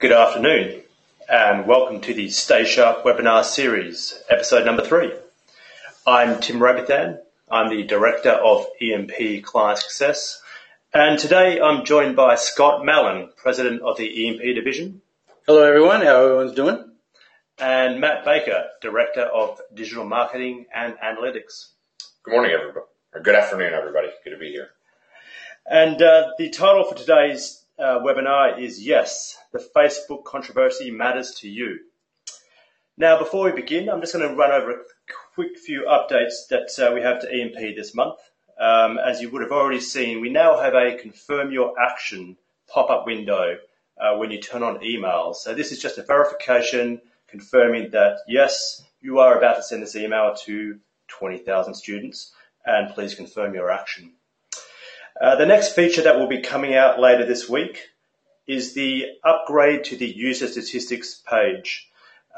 Good afternoon, and welcome to the Stay Sharp webinar series, episode number three. I'm Tim Rabithan. I'm the Director of EMP Client Success, and today I'm joined by Scott Mallon, President of the EMP Division. Hello, everyone. How everyone's doing? And Matt Baker, Director of Digital Marketing and Analytics. Good morning, everybody. Or good afternoon, everybody. Good to be here. And uh, the title for today's uh, webinar is Yes, the Facebook controversy matters to you. Now, before we begin, I'm just going to run over a quick few updates that uh, we have to EMP this month. Um, as you would have already seen, we now have a confirm your action pop-up window uh, when you turn on emails. So this is just a verification confirming that yes, you are about to send this email to 20,000 students and please confirm your action. Uh, the next feature that will be coming out later this week is the upgrade to the user statistics page.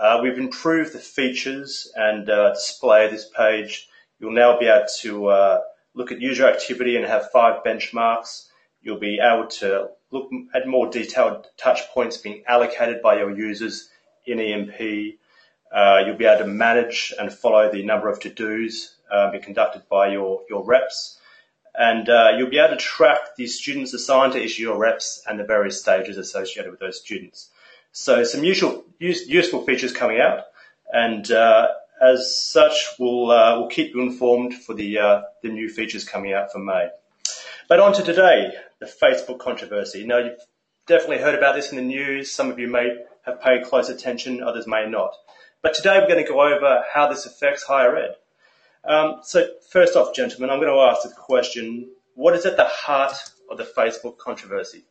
Uh, we've improved the features and uh, display of this page. You'll now be able to uh, look at user activity and have five benchmarks. You'll be able to look at more detailed touch points being allocated by your users in EMP. Uh, you'll be able to manage and follow the number of to-dos uh, being conducted by your, your reps and uh, you'll be able to track the students assigned to issue your reps and the various stages associated with those students. So some useful, useful features coming out, and uh, as such, we'll uh, we'll keep you informed for the uh, the new features coming out for May. But on to today, the Facebook controversy. Now you've definitely heard about this in the news. Some of you may have paid close attention, others may not. But today we're going to go over how this affects higher ed. Um, so first off, gentlemen, I'm going to ask the question, what is at the heart of the Facebook controversy?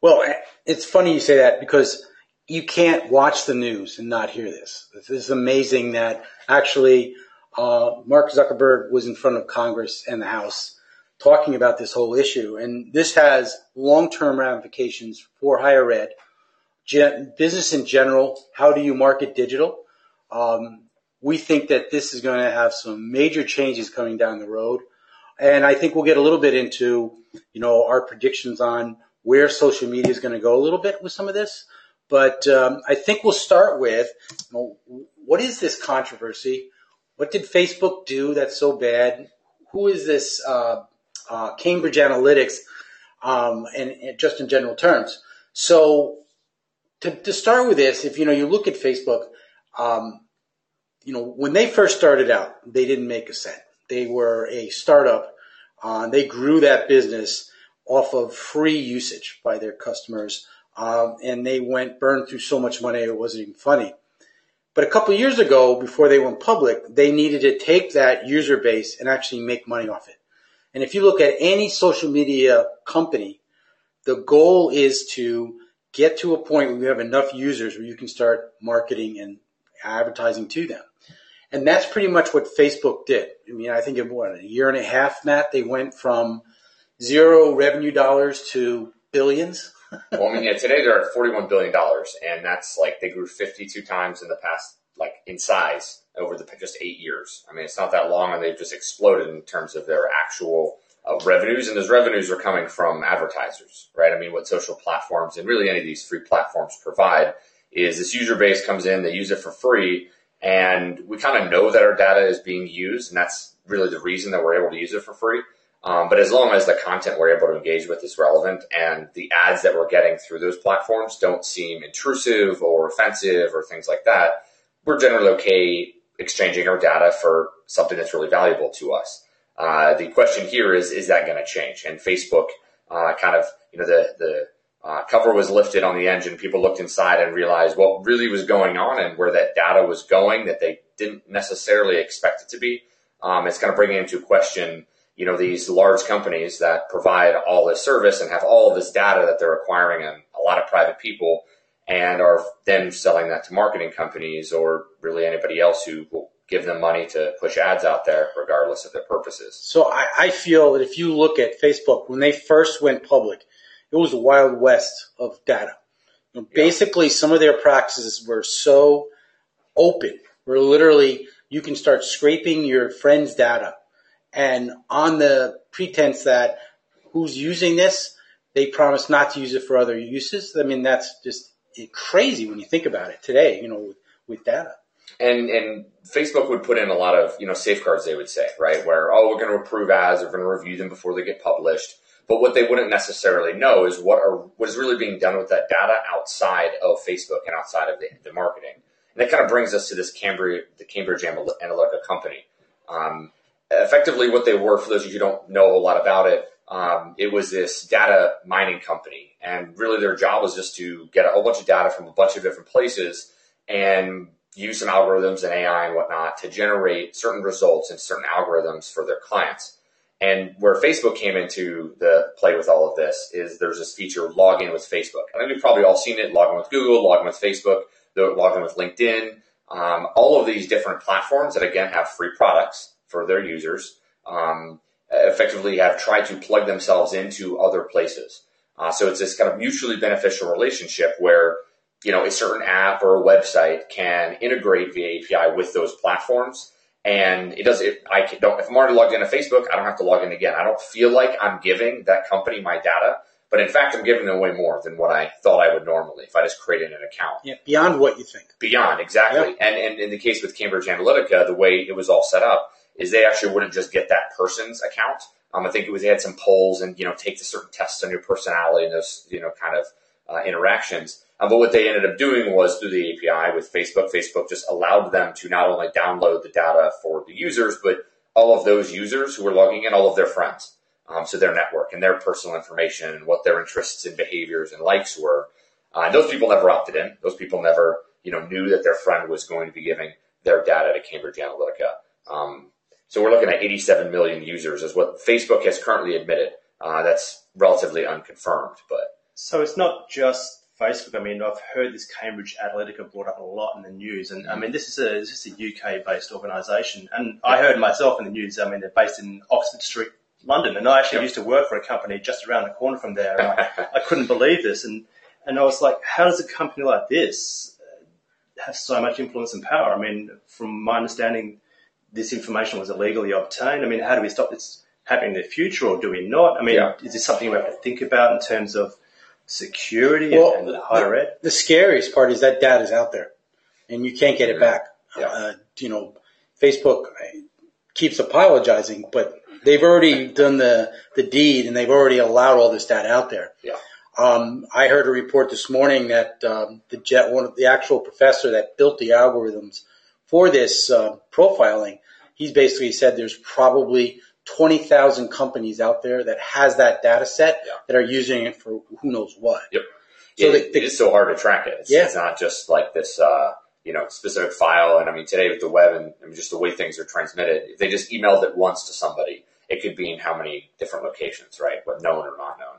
Well, it's funny you say that because you can't watch the news and not hear this. This is amazing that actually uh, Mark Zuckerberg was in front of Congress and the House talking about this whole issue. And this has long-term ramifications for higher ed, gen- business in general. How do you market digital? Um, we think that this is going to have some major changes coming down the road. And I think we'll get a little bit into, you know, our predictions on where social media is going to go a little bit with some of this. But um, I think we'll start with you know, what is this controversy? What did Facebook do that's so bad? Who is this uh, uh, Cambridge Analytica? Um, and, and, just in general terms. So to, to start with this, if you know you look at Facebook, um, you know, when they first started out, they didn't make a cent. They were a startup. Uh, they grew that business off of free usage by their customers. Um, and they went burned through so much money it wasn't even funny. But a couple years ago, before they went public, they needed to take that user base and actually make money off it. And if you look at any social media company, the goal is to get to a point where you have enough users where you can start marketing and advertising to them. And that's pretty much what Facebook did. I mean, I think in what, a year and a half, Matt, they went from zero revenue dollars to billions. well, I mean, yeah, today they're at $41 billion, and that's like they grew 52 times in the past, like in size over the just eight years. I mean, it's not that long, and they've just exploded in terms of their actual uh, revenues, and those revenues are coming from advertisers, right? I mean, what social platforms and really any of these free platforms provide is this user base comes in, they use it for free, and we kind of know that our data is being used, and that's really the reason that we're able to use it for free. Um, but as long as the content we're able to engage with is relevant and the ads that we're getting through those platforms don't seem intrusive or offensive or things like that, we're generally okay exchanging our data for something that's really valuable to us. Uh, the question here is, is that going to change? And Facebook, uh, kind of, you know, the, the uh, cover was lifted on the engine. People looked inside and realized what really was going on and where that data was going that they didn't necessarily expect it to be. Um, it's kind of bringing into question, you know, these large companies that provide all this service and have all of this data that they're acquiring and a lot of private people and are then selling that to marketing companies or really anybody else who will give them money to push ads out there regardless of their purposes. So I, I feel that if you look at Facebook, when they first went public, it was the wild west of data. You know, basically, some of their practices were so open, where literally you can start scraping your friend's data, and on the pretense that who's using this, They promise not to use it for other uses. I mean, that's just crazy when you think about it today, you know, with, with data. And and Facebook would put in a lot of you know safeguards. They would say right where oh we're going to approve ads, we're going to review them before they get published. But what they wouldn't necessarily know is what are what is really being done with that data outside of Facebook and outside of the, the marketing. And that kind of brings us to this Cambridge, the Cambridge Analytica company. Um, effectively, what they were, for those of you who don't know a lot about it, um, it was this data mining company, and really their job was just to get a whole bunch of data from a bunch of different places and use some algorithms and AI and whatnot to generate certain results and certain algorithms for their clients. And where Facebook came into the play with all of this is there's this feature, log in with Facebook. I think we've probably all seen it, log in with Google, log in with Facebook, log in with LinkedIn, um, all of these different platforms that again have free products for their users, um, effectively have tried to plug themselves into other places. Uh, so it's this kind of mutually beneficial relationship where you know, a certain app or a website can integrate via API with those platforms. And it does it. I can, don't. If I'm already logged into Facebook, I don't have to log in again. I don't feel like I'm giving that company my data, but in fact, I'm giving them way more than what I thought I would normally if I just created an account. Yeah, beyond what you think. Beyond exactly. And and in the case with Cambridge Analytica, the way it was all set up is they actually wouldn't just get that person's account. Um, I think it was they had some polls and you know take the certain tests on your personality and those you know kind of uh, interactions um, but what they ended up doing was through the API with Facebook, Facebook just allowed them to not only download the data for the users, but all of those users who were logging in, all of their friends. Um, so their network and their personal information and what their interests and behaviors and likes were. Uh, and those people never opted in. Those people never, you know, knew that their friend was going to be giving their data to Cambridge Analytica. Um, so we're looking at 87 million users is what Facebook has currently admitted. Uh, that's relatively unconfirmed, but. So it's not just Facebook, I mean, I've heard this Cambridge Analytica brought up a lot in the news, and I mean, this is a this is a UK-based organisation, and I heard myself in the news. I mean, they're based in Oxford Street, London, and I actually yep. used to work for a company just around the corner from there. I, I, couldn't believe this, and and I was like, how does a company like this have so much influence and power? I mean, from my understanding, this information was illegally obtained. I mean, how do we stop this happening in the future, or do we not? I mean, yeah. is this something we have to think about in terms of security well, and higher ed. The scariest part is that data is out there, and you can't get it back. Yeah. Uh, you know, Facebook keeps apologizing, but they've already done the the deed, and they've already allowed all this data out there. Yeah. Um, I heard a report this morning that um, the jet, one of the actual professor that built the algorithms for this uh, profiling, he's basically said there's probably 20,000 companies out there that has that data set yeah. that are using it for who knows what. Yep. So it, the, the, it is so hard to track it. It's, yeah. it's not just like this, uh, you know, specific file. And I mean, today with the web and I mean, just the way things are transmitted, if they just emailed it once to somebody, it could be in how many different locations, right? But known or not known.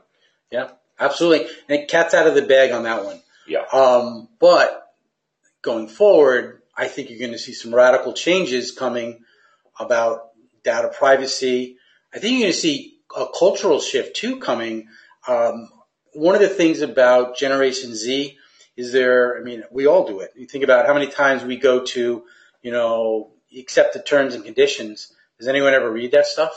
Yeah, absolutely. And cat's out of the bag on that one. Yeah. Um, but going forward, I think you're going to see some radical changes coming about data privacy. I think you're going to see a cultural shift too coming. Um, one of the things about Generation Z is there, I mean, we all do it. You think about how many times we go to, you know, accept the terms and conditions. Does anyone ever read that stuff?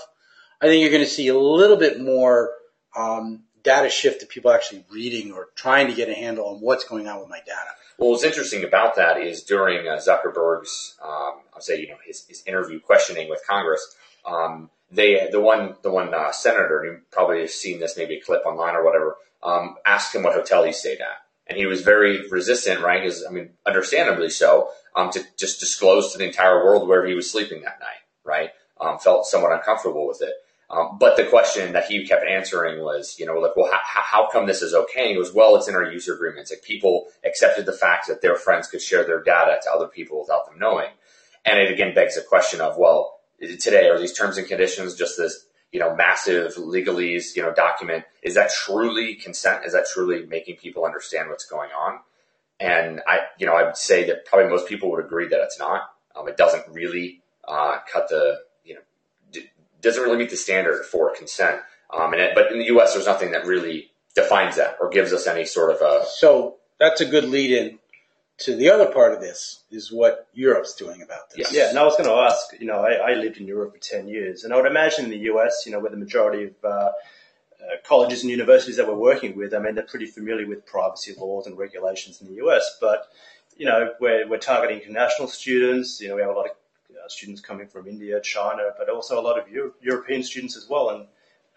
I think you're going to see a little bit more um, data shift to people actually reading or trying to get a handle on what's going on with my data. Well, what's interesting about that is during uh, Zuckerberg's, um, I'll say, you know, his, his interview questioning with Congress, um, they the one the one uh, senator you probably have seen this maybe a clip online or whatever um, asked him what hotel he stayed at, and he was very resistant, right? Because I mean, understandably so, um, to just disclose to the entire world where he was sleeping that night, right? Um, felt somewhat uncomfortable with it. Um, but the question that he kept answering was, you know, like, well, how, how come this is okay? He goes, well, it's in our user agreements. Like people accepted the fact that their friends could share their data to other people without them knowing. And it again begs the question of, well, today are these terms and conditions just this, you know, massive legalese, you know, document? Is that truly consent? Is that truly making people understand what's going on? And I, you know, I would say that probably most people would agree that it's not. Um, it doesn't really uh, cut the doesn't really meet the standard for consent. Um, and it, but in the U.S., there's nothing that really defines that or gives us any sort of a. So that's a good lead in to the other part of this is what Europe's doing about this. Yes. Yeah, and I was going to ask, you know, I, I, lived in Europe for 10 years, and I would imagine in the US, you know, where the majority of uh, uh, colleges and universities that we're working with, I mean, they're pretty familiar with privacy laws and regulations in the US, but you know, we're, we're targeting international students. You know, we have a lot of students coming from India, China, but also a lot of Euro- European students as well. And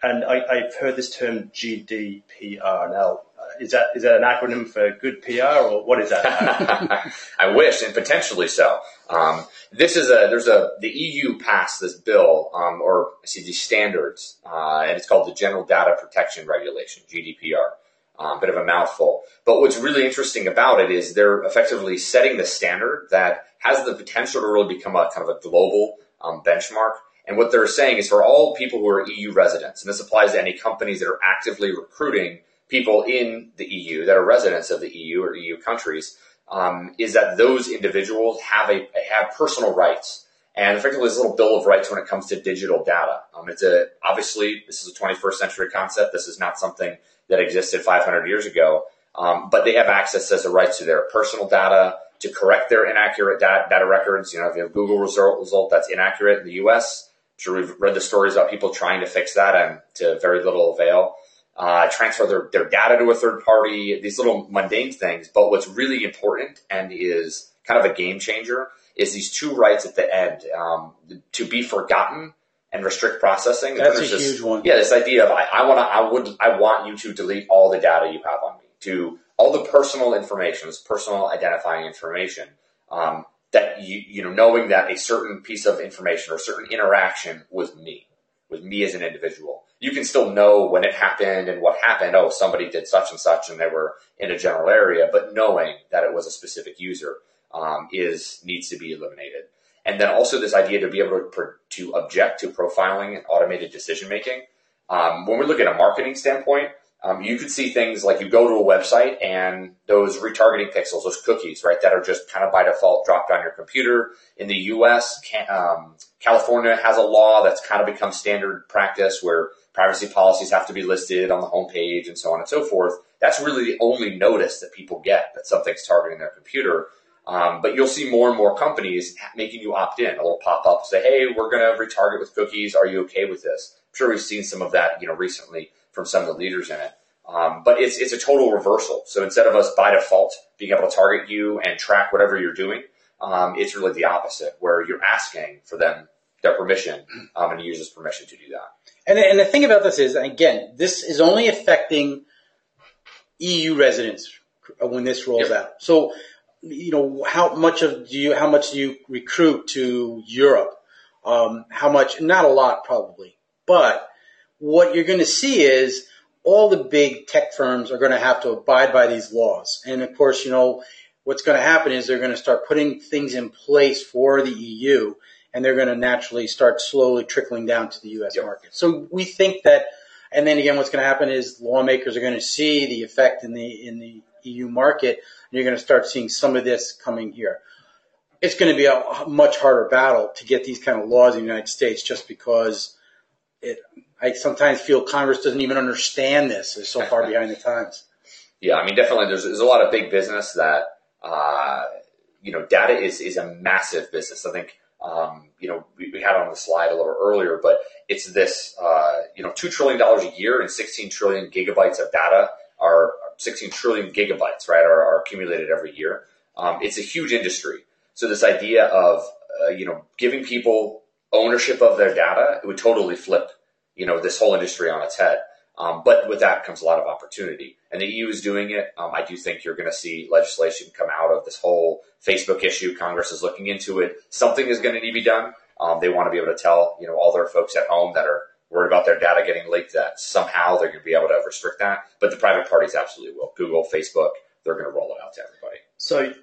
and I, have heard this term GDPR. Now, uh, is that is that an acronym for good PR or what is that? I wish, and potentially so. Um, this is a there's a the EU passed this bill um, or I see these standards, uh, and it's called the General Data Protection Regulation (GDPR). Um, bit of a mouthful. But what's really interesting about it is they're effectively setting the standard that has the potential to really become a kind of a global um, benchmark. And what they're saying is for all people who are EU residents, and this applies to any companies that are actively recruiting people in the EU that are residents of the EU or EU countries, um, is that those individuals have a have personal rights. And effectively, a little bill of rights when it comes to digital data. Um, it's a obviously this is a 21st century concept. This is not something that existed 500 years ago. Um, but they have access as a right to their personal data, to correct their inaccurate data, data records. You know, if you have Google result, result that's inaccurate in the U.S., sure we've read the stories about people trying to fix that and to very little avail. Uh, transfer their, their data to a third party, these little mundane things. But what's really important and is kind of a game changer is these two rights at the end um, to be forgotten and restrict processing. That's a this, huge one. Yeah, this idea of I, I want to, I would, I want you to delete all the data you have on me, to all the personal information, this personal identifying information. Um, that you, you know, knowing that a certain piece of information or certain interaction was me, was me as an individual. You can still know when it happened and what happened. Oh, somebody did such and such, and they were in a general area. But knowing that it was a specific user um, is needs to be eliminated. And then also this idea to be able to, to object to profiling and automated decision making. Um, when we look at a marketing standpoint, um, you could see things like you go to a website and those retargeting pixels, those cookies, right, that are just kind of by default dropped on your computer. In the U.S., um, California has a law that's kind of become standard practice where privacy policies have to be listed on the homepage and so on and so forth. That's really the only notice that people get that something's targeting their computer. Um, but you'll see more and more companies making you opt in. A little pop up say, "Hey, we're going to retarget with cookies. Are you okay with this?" I'm sure we've seen some of that, you know, recently from some of the leaders in it. Um, but it's it's a total reversal. So instead of us by default being able to target you and track whatever you're doing, um, it's really the opposite, where you're asking for them their permission um, and user's permission to do that. And and the thing about this is, again, this is only affecting EU residents when this rolls yep. out. So you know, how much of do you, how much do you recruit to Europe? Um, how much? Not a lot, probably. But what you're going to see is all the big tech firms are going to have to abide by these laws. And of course, you know, what's going to happen is they're going to start putting things in place for the EU and they're going to naturally start slowly trickling down to the US yep. market. So we think that, and then again, what's going to happen is lawmakers are going to see the effect in the, in the EU market and you're going to start seeing some of this coming here. It's going to be a much harder battle to get these kind of laws in the United States just because it, I sometimes feel Congress doesn't even understand this. It's so far behind the times. Yeah, I mean, definitely there's, there's a lot of big business that, uh, you know, data is, is a massive business. I think, um, you know, we, we, had on the slide a little earlier, but it's this, uh, you know, $2 trillion a year and 16 trillion gigabytes of data are 16 trillion gigabytes, right, are, are accumulated every year. Um, it's a huge industry. So this idea of, uh, you know, giving people ownership of their data, it would totally flip, you know, this whole industry on its head. Um, but with that comes a lot of opportunity. And the EU is doing it. Um, I do think you're going to see legislation come out of this whole Facebook issue. Congress is looking into it. Something is going to need to be done. Um, they want to be able to tell, you know, all their folks at home that are worried about their data getting leaked that somehow they're going to be able to restrict that. But the private parties absolutely will. Google, Facebook, they're going to roll it out to everybody. So,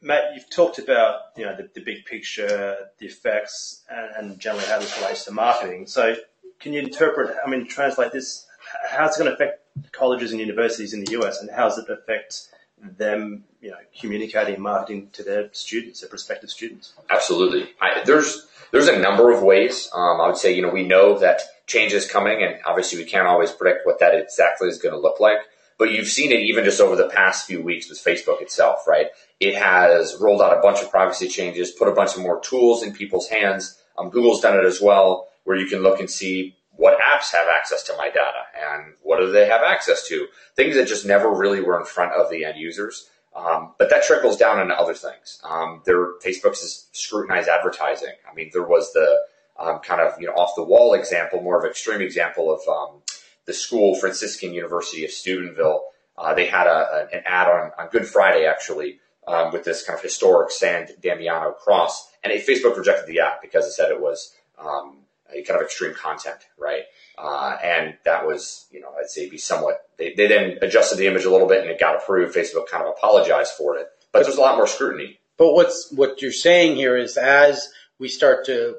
Matt, you've talked about you know the, the big picture, the effects, and, and, generally how this relates to marketing. So, can you interpret? I mean, translate this. How's it going to affect colleges and universities in the US, and how does it affect them, you know, communicating and marketing to their students, their prospective students? Absolutely. I, there's there's a number of ways. Um, I would say, you know, we know that change is coming, and obviously we can't always predict what that exactly is going to look like. But you've seen it even just over the past few weeks with Facebook itself, right? It has rolled out a bunch of privacy changes, put a bunch of more tools in people's hands. Um, Google's done it as well, where you can look and see what apps have access to my data and what do they have access to? Things that just never really were in front of the end users. Um, but that trickles down into other things. Um, there, Facebook's scrutinized advertising. I mean, there was the um, kind of you know off the wall example, more of extreme example of um, the school Franciscan University of Steubenville. Uh, they had a, an ad on, on Good Friday actually um, with this kind of historic San Damiano cross, and Facebook rejected the ad because it said it was um, a kind of extreme content, right? Uh, and that was, you know, I'd say be somewhat, they, they then adjusted the image a little bit and it got approved. Facebook kind of apologized for it, but there's a lot more scrutiny. But what's, what you're saying here is as we start to,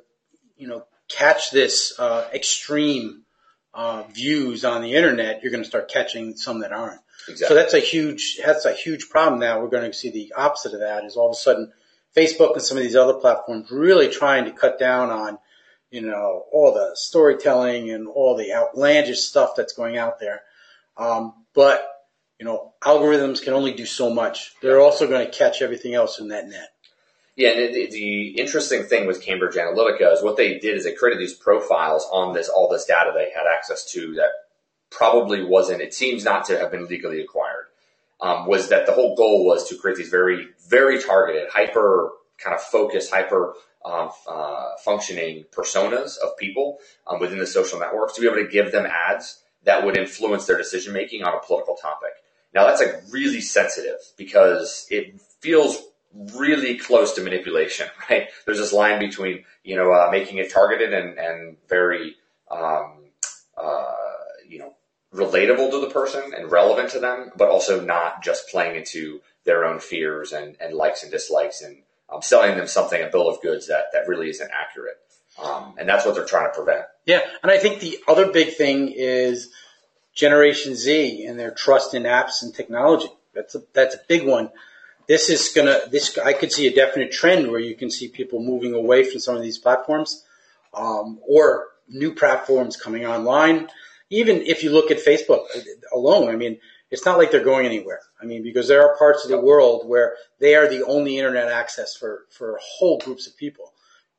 you know, catch this, uh, extreme, uh, views on the internet, you're going to start catching some that aren't. Exactly. So that's a huge, that's a huge problem now. We're going to see the opposite of that is all of a sudden Facebook and some of these other platforms really trying to cut down on, you know, all the storytelling and all the outlandish stuff that's going out there. Um, but, you know, algorithms can only do so much. They're also going to catch everything else in that net. Yeah, and the, the, interesting thing with Cambridge Analytica is what they did is they created these profiles on this all this data they had access to that probably wasn't. It seems not to have been legally acquired. Um, was that the whole goal was to create these very very targeted, hyper kind of focused, hyper um, uh, functioning personas of people um, within the social networks to be able to give them ads that would influence their decision making on a political topic. Now that's like really sensitive because it feels really close to manipulation, right? There's this line between you know uh, making it targeted and and very um, uh, you know relatable to the person and relevant to them, but also not just playing into their own fears and, and likes and dislikes and um, selling them something, a bill of goods that, that really isn't accurate. Um, and that's what they're trying to prevent. Yeah. And I think the other big thing is Generation Z and their trust in apps and technology. That's a, that's a big one. This is gonna, this, I could see a definite trend where you can see people moving away from some of these platforms, um, or new platforms coming online. Even if you look at Facebook alone, I mean, it's not like they're going anywhere. I mean, because there are parts of the world where they are the only internet access for, for whole groups of people.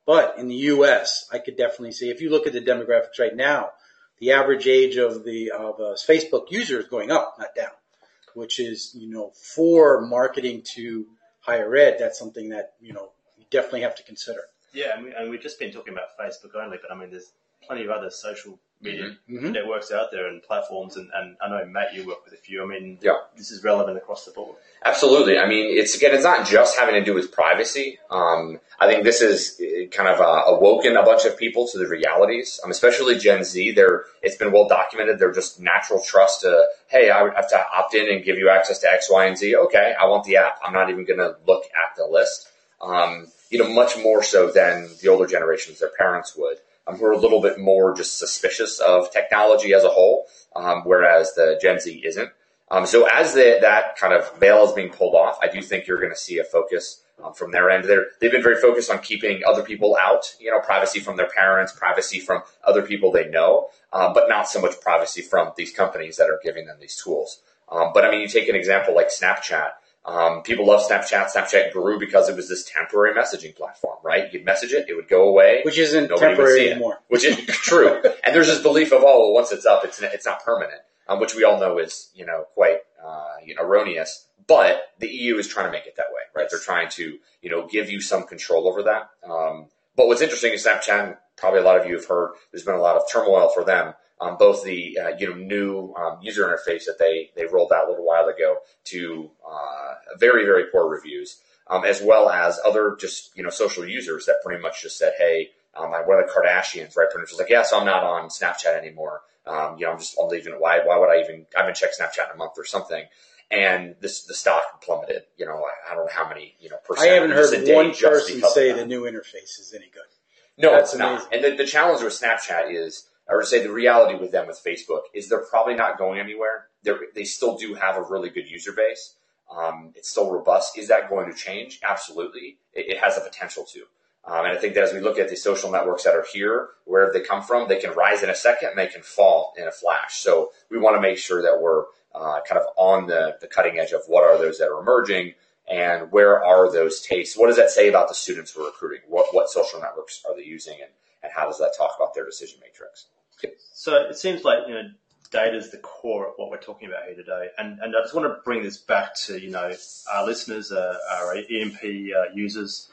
But in the U.S., I could definitely see if you look at the demographics right now, the average age of the of a Facebook user is going up, not down, which is you know for marketing to higher ed, that's something that you know you definitely have to consider. Yeah, and, we, we've just been talking about Facebook only, but I mean, there's plenty of other social media mm-hmm. networks out there and platforms. And, and I know Matt, you work with a few. I mean, yeah. this is relevant across the board. Absolutely. I mean, it's again, it's not just having to do with privacy. Um, I think this is uh, kind of uh, awoken a bunch of people to the realities, um, especially Gen Z. They're, it's been well documented. They're just natural trust to, hey, I would have to opt in and give you access to X, Y, and Z. Okay, I want the app. I'm not even going to look at the list. Um, you know, much more so than the older generations, their parents would um, who are a little bit more just suspicious of technology as a whole, um, whereas the Gen Z isn't. Um, so as the, that kind of veil is being pulled off, I do think you're going to see a focus um, from their end. They're, they've been very focused on keeping other people out, you know, privacy from their parents, privacy from other people they know, um, but not so much privacy from these companies that are giving them these tools. Um, but I mean, you take an example like Snapchat. Um, people love Snapchat. Snapchat grew because it was this temporary messaging platform, right? You'd message it, it would go away, which isn't temporary anymore. Which is true. and there's this belief of, oh, well, once it's up, it's it's not permanent, um, which we all know is you know quite uh, you know, erroneous. But the EU is trying to make it that way, right? They're trying to you know give you some control over that. Um, but what's interesting is Snapchat. Probably a lot of you have heard. There's been a lot of turmoil for them um, both the uh, you know new um, user interface that they they rolled out a little while ago to uh, very very poor reviews, um, as well as other just you know social users that pretty much just said, hey, um, one of the Kardashians, right? Pretty much was like, yeah, so I'm not on Snapchat anymore. Um, you know, I'm just I'm leaving it. Why why would I even I haven't checked Snapchat in a month or something. And this the stock plummeted. You know, I, I don't know how many you know. Percent. I haven't heard one person say the new interface is any good. No, That's it's amazing. not. And the, the challenge with Snapchat is or say the reality with them with Facebook is they're probably not going anywhere. They're, they still do have a really good user base. Um, it's still robust. Is that going to change? Absolutely. It, it has the potential to. Um, and I think that as we look at the social networks that are here, where they come from, they can rise in a second and they can fall in a flash. So we want to make sure that we're uh, kind of on the, the cutting edge of what are those that are emerging and where are those tastes? What does that say about the students we're recruiting? What, what social networks are they using? And and how does that talk about their decision matrix. So it seems like you know data is the core of what we're talking about here today, and and I just want to bring this back to you know our listeners, uh, our EMP uh, users,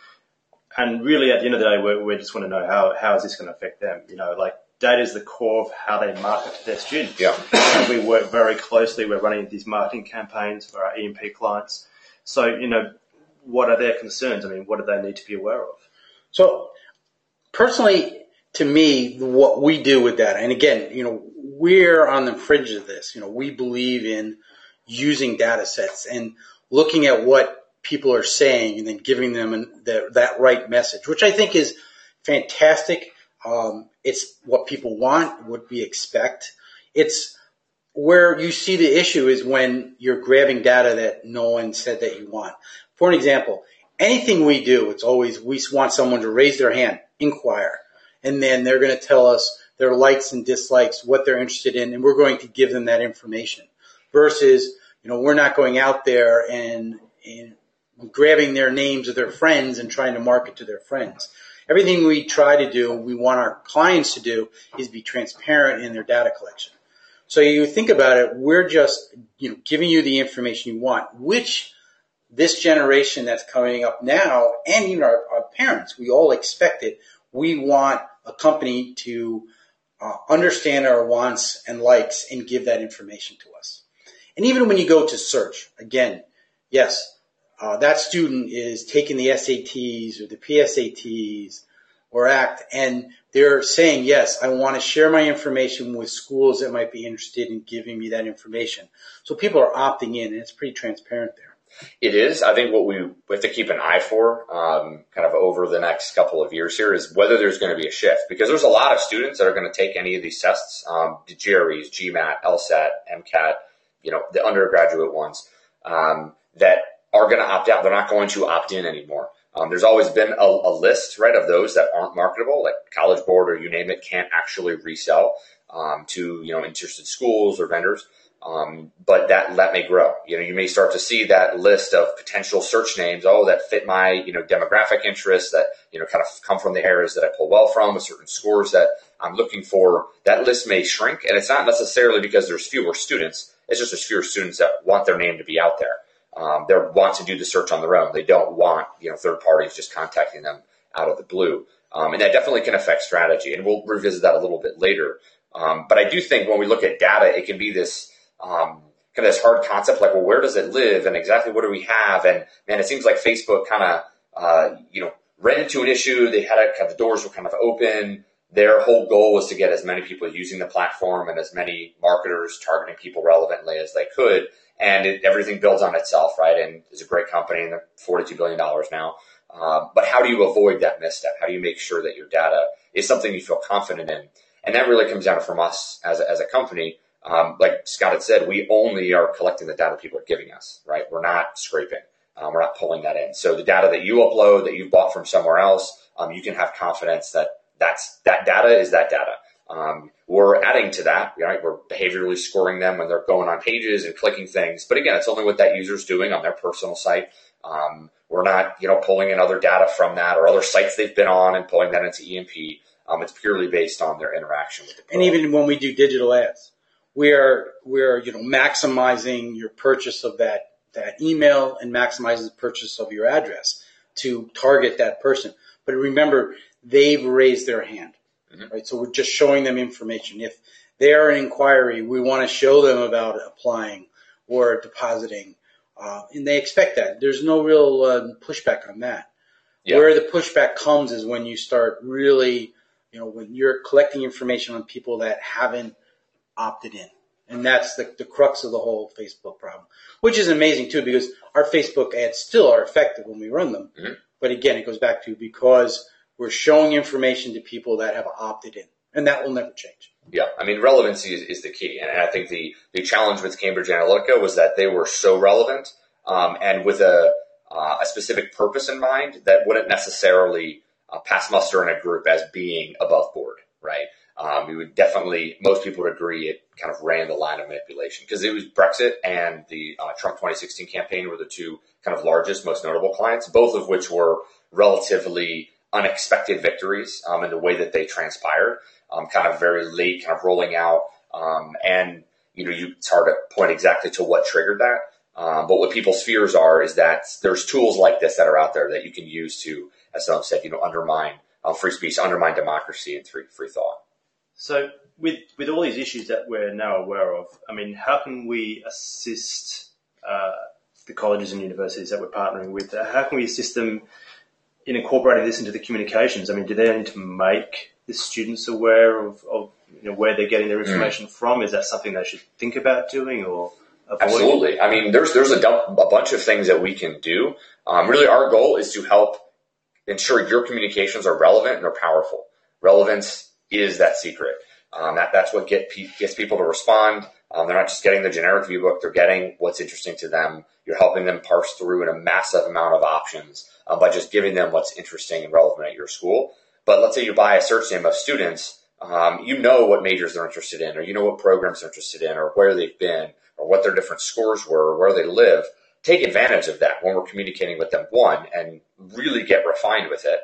and really at the end of the day, we, we just want to know how how is this going to affect them. You know, like data is the core of how they market to their students. Yeah. And we work very closely. We're running these marketing campaigns for our EMP clients. So you know, what are their concerns? I mean, what do they need to be aware of? So personally, to me, what we do with that, and again, you know, we're on the fringe of this. You know, we believe in using data sets and looking at what people are saying and then giving them an, the, that right message, which I think is fantastic. Um, it's what people want, what we expect. It's where you see the issue is when you're grabbing data that no one said that you want. For an example, anything we do, it's always we want someone to raise their hand, inquire, and then they're going to tell us their likes and dislikes, what they're interested in, and we're going to give them that information. Versus, you know, we're not going out there and, and grabbing their names of their friends and trying to market to their friends. Everything we try to do, we want our clients to do, is be transparent in their data collection. So you think about it, we're just, you know, giving you the information you want, which this generation that's coming up now, and even our, our parents, we all expect it. We want a company to uh, understand our wants and likes and give that information to us. And even when you go to search, again, yes, uh, that student is taking the SATs or the PSATs or ACT, and they're saying, yes, I want to share my information with schools that might be interested in giving me that information. So people are opting in, and it's pretty transparent there. It is. I think what we have to keep an eye for, um, kind of over the next couple of years here, is whether there's going to be a shift because there's a lot of students that are going to take any of these tests, um, the GREs, GMAT, LSAT, MCAT, you know, the undergraduate ones, um, that are going to opt out. They're not going to opt in anymore. Um, there's always been a, a, list, right, of those that aren't marketable, like College Board or you name it, can't actually resell um, to you know interested schools or vendors. Um, but that that may grow. You know, you may start to see that list of potential search names. Oh, that fit my you know demographic interests. That you know kind of come from the areas that I pull well from, with certain scores that I'm looking for. That list may shrink, and it's not necessarily because there's fewer students. It's just there's fewer students that want their name to be out there. Um, they want to do the search on their own. They don't want you know third parties just contacting them out of the blue, um, and that definitely can affect strategy. And we'll revisit that a little bit later. Um, but I do think when we look at data, it can be this um, kind of this hard concept, like, well, where does it live, and exactly what do we have? And man, it seems like Facebook kind of uh, you know ran into an issue. They had a, the doors were kind of open. Their whole goal was to get as many people using the platform and as many marketers targeting people relevantly as they could and it, everything builds on itself, right? And it's a great company, and they're forty-two billion dollars now. Um, but how do you avoid that misstep? How do you make sure that your data is something you feel confident in? And that really comes down from us as a, as a company. Um, like Scott had said, we only are collecting the data people are giving us, right? We're not scraping. Um, we're not pulling that in. So the data that you upload that you've bought from somewhere else, um, you can have confidence that that's that data is that data. Um, we're adding to that, right? We're behaviorally scoring them when they're going on pages and clicking things. But again, it's only what that user's doing on their personal site. Um, we're not, you know, pulling in other data from that or other sites they've been on and pulling that into EMP. Um, it's purely based on their interaction with the And even when we do digital ads, we are we are you know maximizing your purchase of that that email and maximizing the purchase of your address to target that person. But remember, they've raised their hand. Mm-hmm. Right. So we're just showing them information. If they are an inquiry, we want to show them about applying or depositing. Uh, and they expect that. There's no real uh, pushback on that. Yeah. Where the pushback comes is when you start really, you know, when you're collecting information on people that haven't opted in. And that's the, the crux of the whole Facebook problem, which is amazing too, because our Facebook ads still are effective when we run them. Mm-hmm. But again, it goes back to because we're showing information to people that have opted in, and that will never change. Yeah, I mean, relevancy is, is the key, and I think the the challenge with Cambridge Analytica was that they were so relevant um, and with a uh, a specific purpose in mind that wouldn't necessarily uh, pass muster in a group as being above board, right? Um, we would definitely, most people would agree it kind of ran the line of manipulation because it was Brexit and the uh, Trump 2016 campaign were the two kind of largest, most notable clients, both of which were relatively unexpected victories um, in the way that they transpired, um, kind of very late, kind of rolling out. Um, and, you know, you, it's hard to point exactly to what triggered that. Um, but what people's fears are is that there's tools like this that are out there that you can use to, as someone said, you know, undermine uh, free speech, undermine democracy and free, free thought. So with, with all these issues that we're now aware of, I mean, how can we assist uh, the colleges and universities that we're partnering with? How can we assist them in incorporating this into the communications? I mean, do they need to make the students aware of, of you know, where they're getting their information mm. from? Is that something they should think about doing or avoid? Absolutely. I mean, there's there's a, dump, a bunch of things that we can do. Um, really, our goal is to help ensure your communications are relevant and are powerful. Relevance is that secret. Um, that, that's what get, gets people to respond. Um, they're not just getting the generic view book; they're getting what's interesting to them. You're helping them parse through in a massive amount of options uh, by just giving them what's interesting and relevant at your school. But let's say you buy a search name of students, um, you know what majors they're interested in, or you know what programs they're interested in, or where they've been, or what their different scores were, or where they live. Take advantage of that when we're communicating with them, one, and really get refined with it.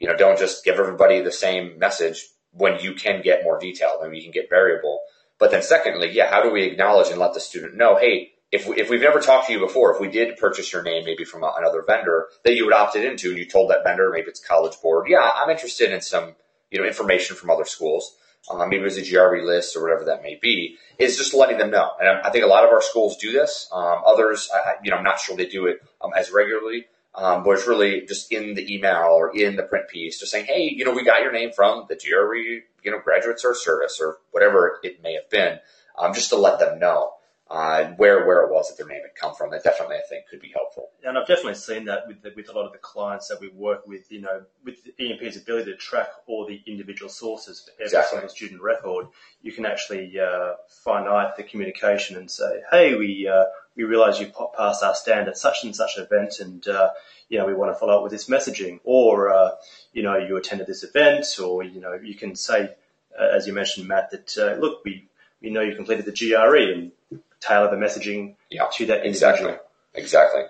You know, don't just give everybody the same message when you can get more detail and you can get variable. But then secondly, yeah, how do we acknowledge and let the student know, hey, if, we, if we've never talked to you before, if we did purchase your name maybe from a, another vendor that you would opted into and you told that vendor, maybe it's college board, yeah, I'm interested in some, you know, information from other schools. Um, maybe it's a GRE list or whatever that may be, is just letting them know. And I, I think a lot of our schools do this. Um, others, I, you know, I'm not sure they do it um, as regularly, um, it's really just in the email or in the print piece, just saying, hey, you know, we got your name from the GRE, you know, graduate search service or whatever it may have been, um, just to let them know uh, where where it was that their name had come from. That definitely, I think, could be helpful. And I've definitely seen that with the, with a lot of the clients that we work with. You know, with EMP's ability to track all the individual sources for every exactly. single student record, you can actually uh, find out the communication and say, "Hey, we uh, we realise you passed our stand at such and such event, and uh, you know we want to follow up with this messaging." Or uh, you know, you attended this event, or you know, you can say, uh, as you mentioned, Matt, that look, we we know you completed the GRE and tailor the messaging yeah, to that individual. Exactly. Exactly.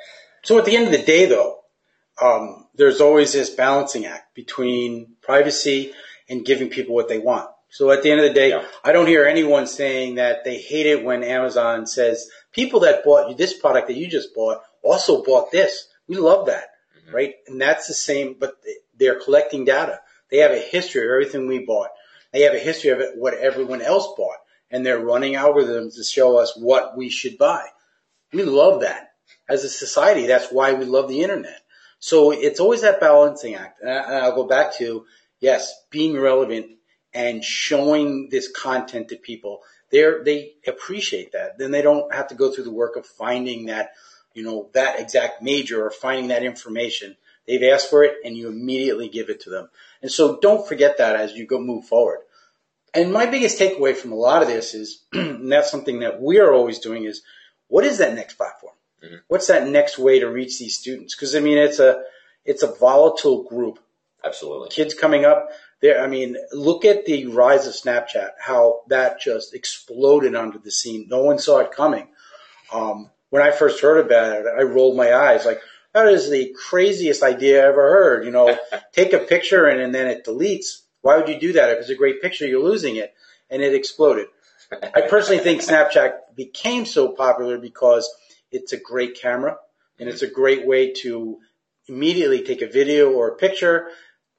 So at the end of the day, though, um, there's always this balancing act between privacy and giving people what they want. So at the end of the day, yeah. I don't hear anyone saying that they hate it when Amazon says people that bought this product that you just bought also bought this. We love that, mm-hmm. right? And that's the same, but they're collecting data. They have a history of everything we bought. They have a history of it, what everyone else bought and they're running algorithms to show us what we should buy. We love that. As a society, that's why we love the internet. So it's always that balancing act. And I'll go back to, yes, being relevant and showing this content to people. They they appreciate that. Then they don't have to go through the work of finding that, you know, that exact major or finding that information. They've asked for it and you immediately give it to them. And so don't forget that as you go move forward. And my biggest takeaway from a lot of this is, and that's something that we are always doing is, what is that next platform? Mm-hmm. What's that next way to reach these students? Because I mean, it's a it's a volatile group. Absolutely, kids coming up there. I mean, look at the rise of Snapchat, how that just exploded onto the scene. No one saw it coming. Um, when I first heard about it, I rolled my eyes like, that is the craziest idea I ever heard. You know, take a picture and, and then it deletes. Why would you do that? If it's a great picture, you're losing it. And it exploded. I personally think Snapchat became so popular because it's a great camera and it's a great way to immediately take a video or a picture,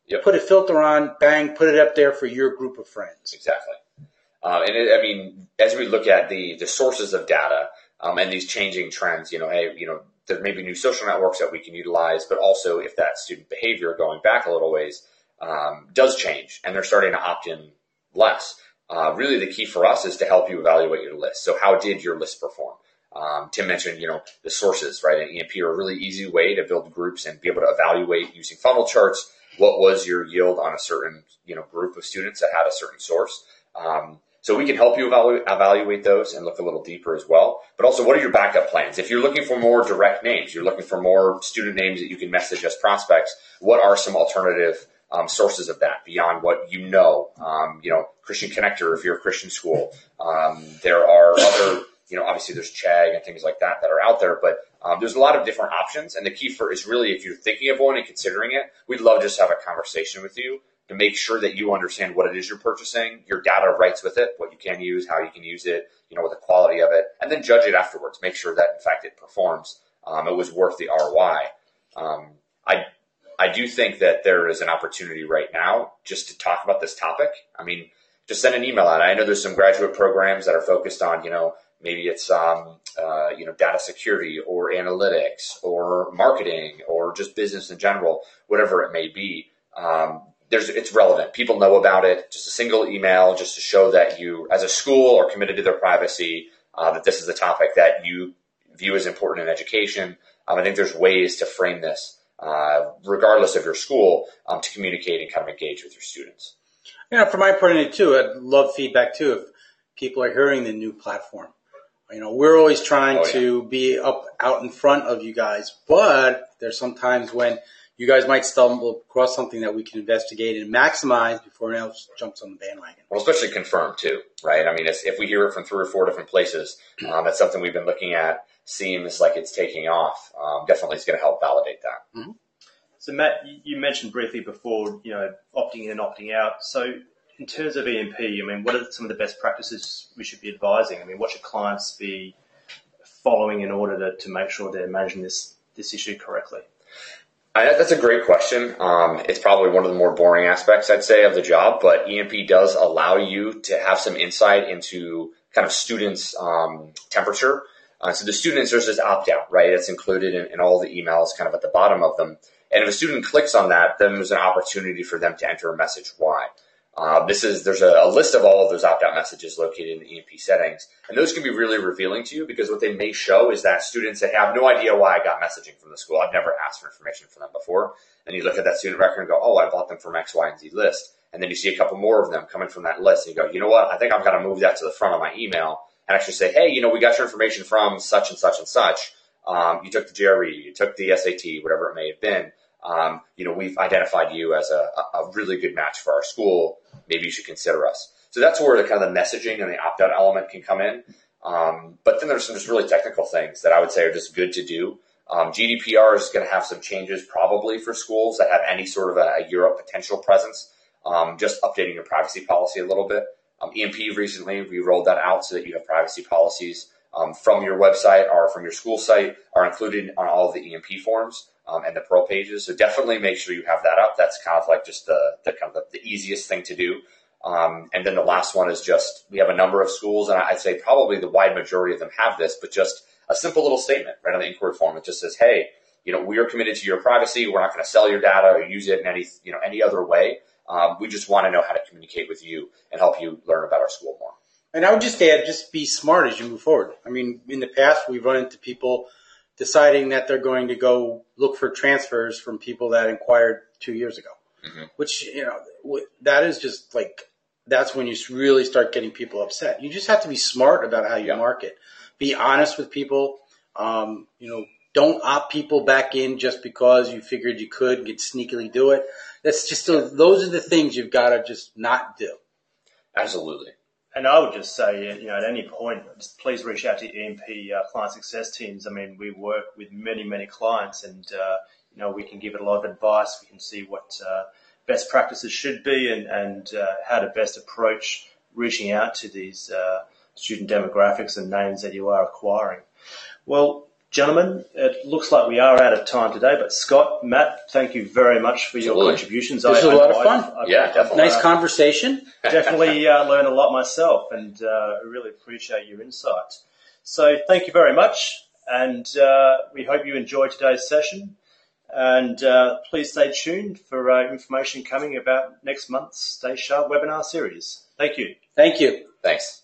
yep. put a filter on, bang, put it up there for your group of friends. Exactly. Uh, and it, I mean, as we look at the, the sources of data um, and these changing trends, you know, hey, you know, there may be new social networks that we can utilize, but also if that student behavior going back a little ways, um, does change and they're starting to opt in less. Uh, really, the key for us is to help you evaluate your list. So, how did your list perform? Um, Tim mentioned, you know, the sources, right? And EMP are a really easy way to build groups and be able to evaluate using funnel charts. What was your yield on a certain, you know, group of students that had a certain source? Um, so we can help you evaluate, evaluate those and look a little deeper as well. But also, what are your backup plans? If you're looking for more direct names, you're looking for more student names that you can message as prospects. What are some alternative um, sources of that beyond what you know. Um, you know, Christian Connector if you're a Christian school. Um, there are other, you know, obviously there's Chegg and things like that that are out there, but Um, there's a lot of different options, and the key for is really if you're thinking of one and considering it, we'd love to just have a conversation with you to make sure that you understand what it is you're purchasing, your data rights with it, what you can use, how you can use it, you know, what the quality of it, and then judge it afterwards. Make sure that in fact it performs. Um, it was worth the ROI. Um, I I do think that there is an opportunity right now just to talk about this topic. I mean, just send an email out. I know there's some graduate programs that are focused on, you know, maybe it's um, uh, you know data security or analytics or marketing or just business in general, whatever it may be. Um, there's it's relevant. People know about it. Just a single email, just to show that you, as a school, are committed to their privacy. Uh, that this is a topic that you view as important in education. Um, I think there's ways to frame this, uh, regardless of your school, um, to communicate and kind of engage with your students. Yeah, from my point of view too, I'd love feedback too if people are hearing the new platform. You know, we're always trying oh, yeah. to be up out in front of you guys, but there's sometimes when you guys might stumble across something that we can investigate and maximize before anyone else jumps on the bandwagon. Well, especially confirm too, right? I mean, if we hear it from three or four different places, um, that's something we've been looking at. Seems like it's taking off. Um, definitely, it's going to help validate that. Mm-hmm. So, Matt, you mentioned briefly before, you know, opting in and opting out. So, in terms of EMP, I mean, what are some of the best practices we should be advising? I mean, what should clients be following in order to, to make sure they're managing this this issue correctly? I, that's a great question. Um, it's probably one of the more boring aspects, I'd say, of the job, but EMP does allow you to have some insight into kind of students' um, temperature. Uh, so the students, there's this opt out, right? It's included in, in, all the emails kind of at the bottom of them. And if a student clicks on that, then there's an opportunity for them to enter a message why. Uh, this is there's a, a, list of all of those opt-out messages located in the EMP settings, and those can be really revealing to you because what they may show is that students that have no idea why I got messaging from the school, I've never asked for information from them before, and you look at that student record and go, oh, I bought them from X, Y, and Z list, and then you see a couple more of them coming from that list, and you go, you know what, I think I've got to move that to the front of my email and actually say, hey, you know, we got your information from such and such and such. Um, you took the GRE, you took the SAT, whatever it may have been. Um, you know, we've identified you as a, a really good match for our school. Maybe you should consider us. So that's where the kind of the messaging and the opt out element can come in. Um, but then there's some just really technical things that I would say are just good to do. Um, GDPR is going to have some changes probably for schools that have any sort of a, a Europe potential presence. Um, just updating your privacy policy a little bit. Um, EMP recently we rolled that out so that you have privacy policies um, from your website or from your school site are included on all of the EMP forms um, and the pro pages. So definitely make sure you have that up. That's kind of like just the, the kind of the, the easiest thing to do. Um, and then the last one is just we have a number of schools, and I'd say probably the wide majority of them have this, but just a simple little statement right on the inquiry form. It just says, "Hey, you know, we are committed to your privacy. We're not going to sell your data or use it in any you know any other way. Um, we just want to know how to communicate with you and help you learn about our school more." And I would just add, just be smart as you move forward. I mean, in the past, we've run into people deciding that they're going to go look for transfers from people that inquired two years ago, mm-hmm. which, you know, that is just like, that's when you really start getting people upset. You just have to be smart about how you yeah. market. Be honest with people. Um, you know, don't opt people back in just because you figured you could get sneakily do it. That's just, those are the things you've got to just not do. Absolutely and I would just say, you know, at any point, just please reach out to EMP uh, client success teams. I mean, we work with many, many clients, and uh, you know, we can give it a lot of advice. We can see what uh, best practices should be, and and uh, how to best approach reaching out to these uh, student demographics and names that you are acquiring. Well, Gentlemen, it looks like we are out of time today, but Scott, Matt, thank you very much for your Absolutely. contributions. This was a lot of fun. I, yeah, definitely. Nice uh, conversation. Definitely uh, learned a lot myself and uh, really appreciate your insight. So thank you very much, and uh, we hope you enjoyed today's session. And uh, please stay tuned for uh, information coming about next month's Stay Sharp webinar series. Thank you. Thank you. Thanks.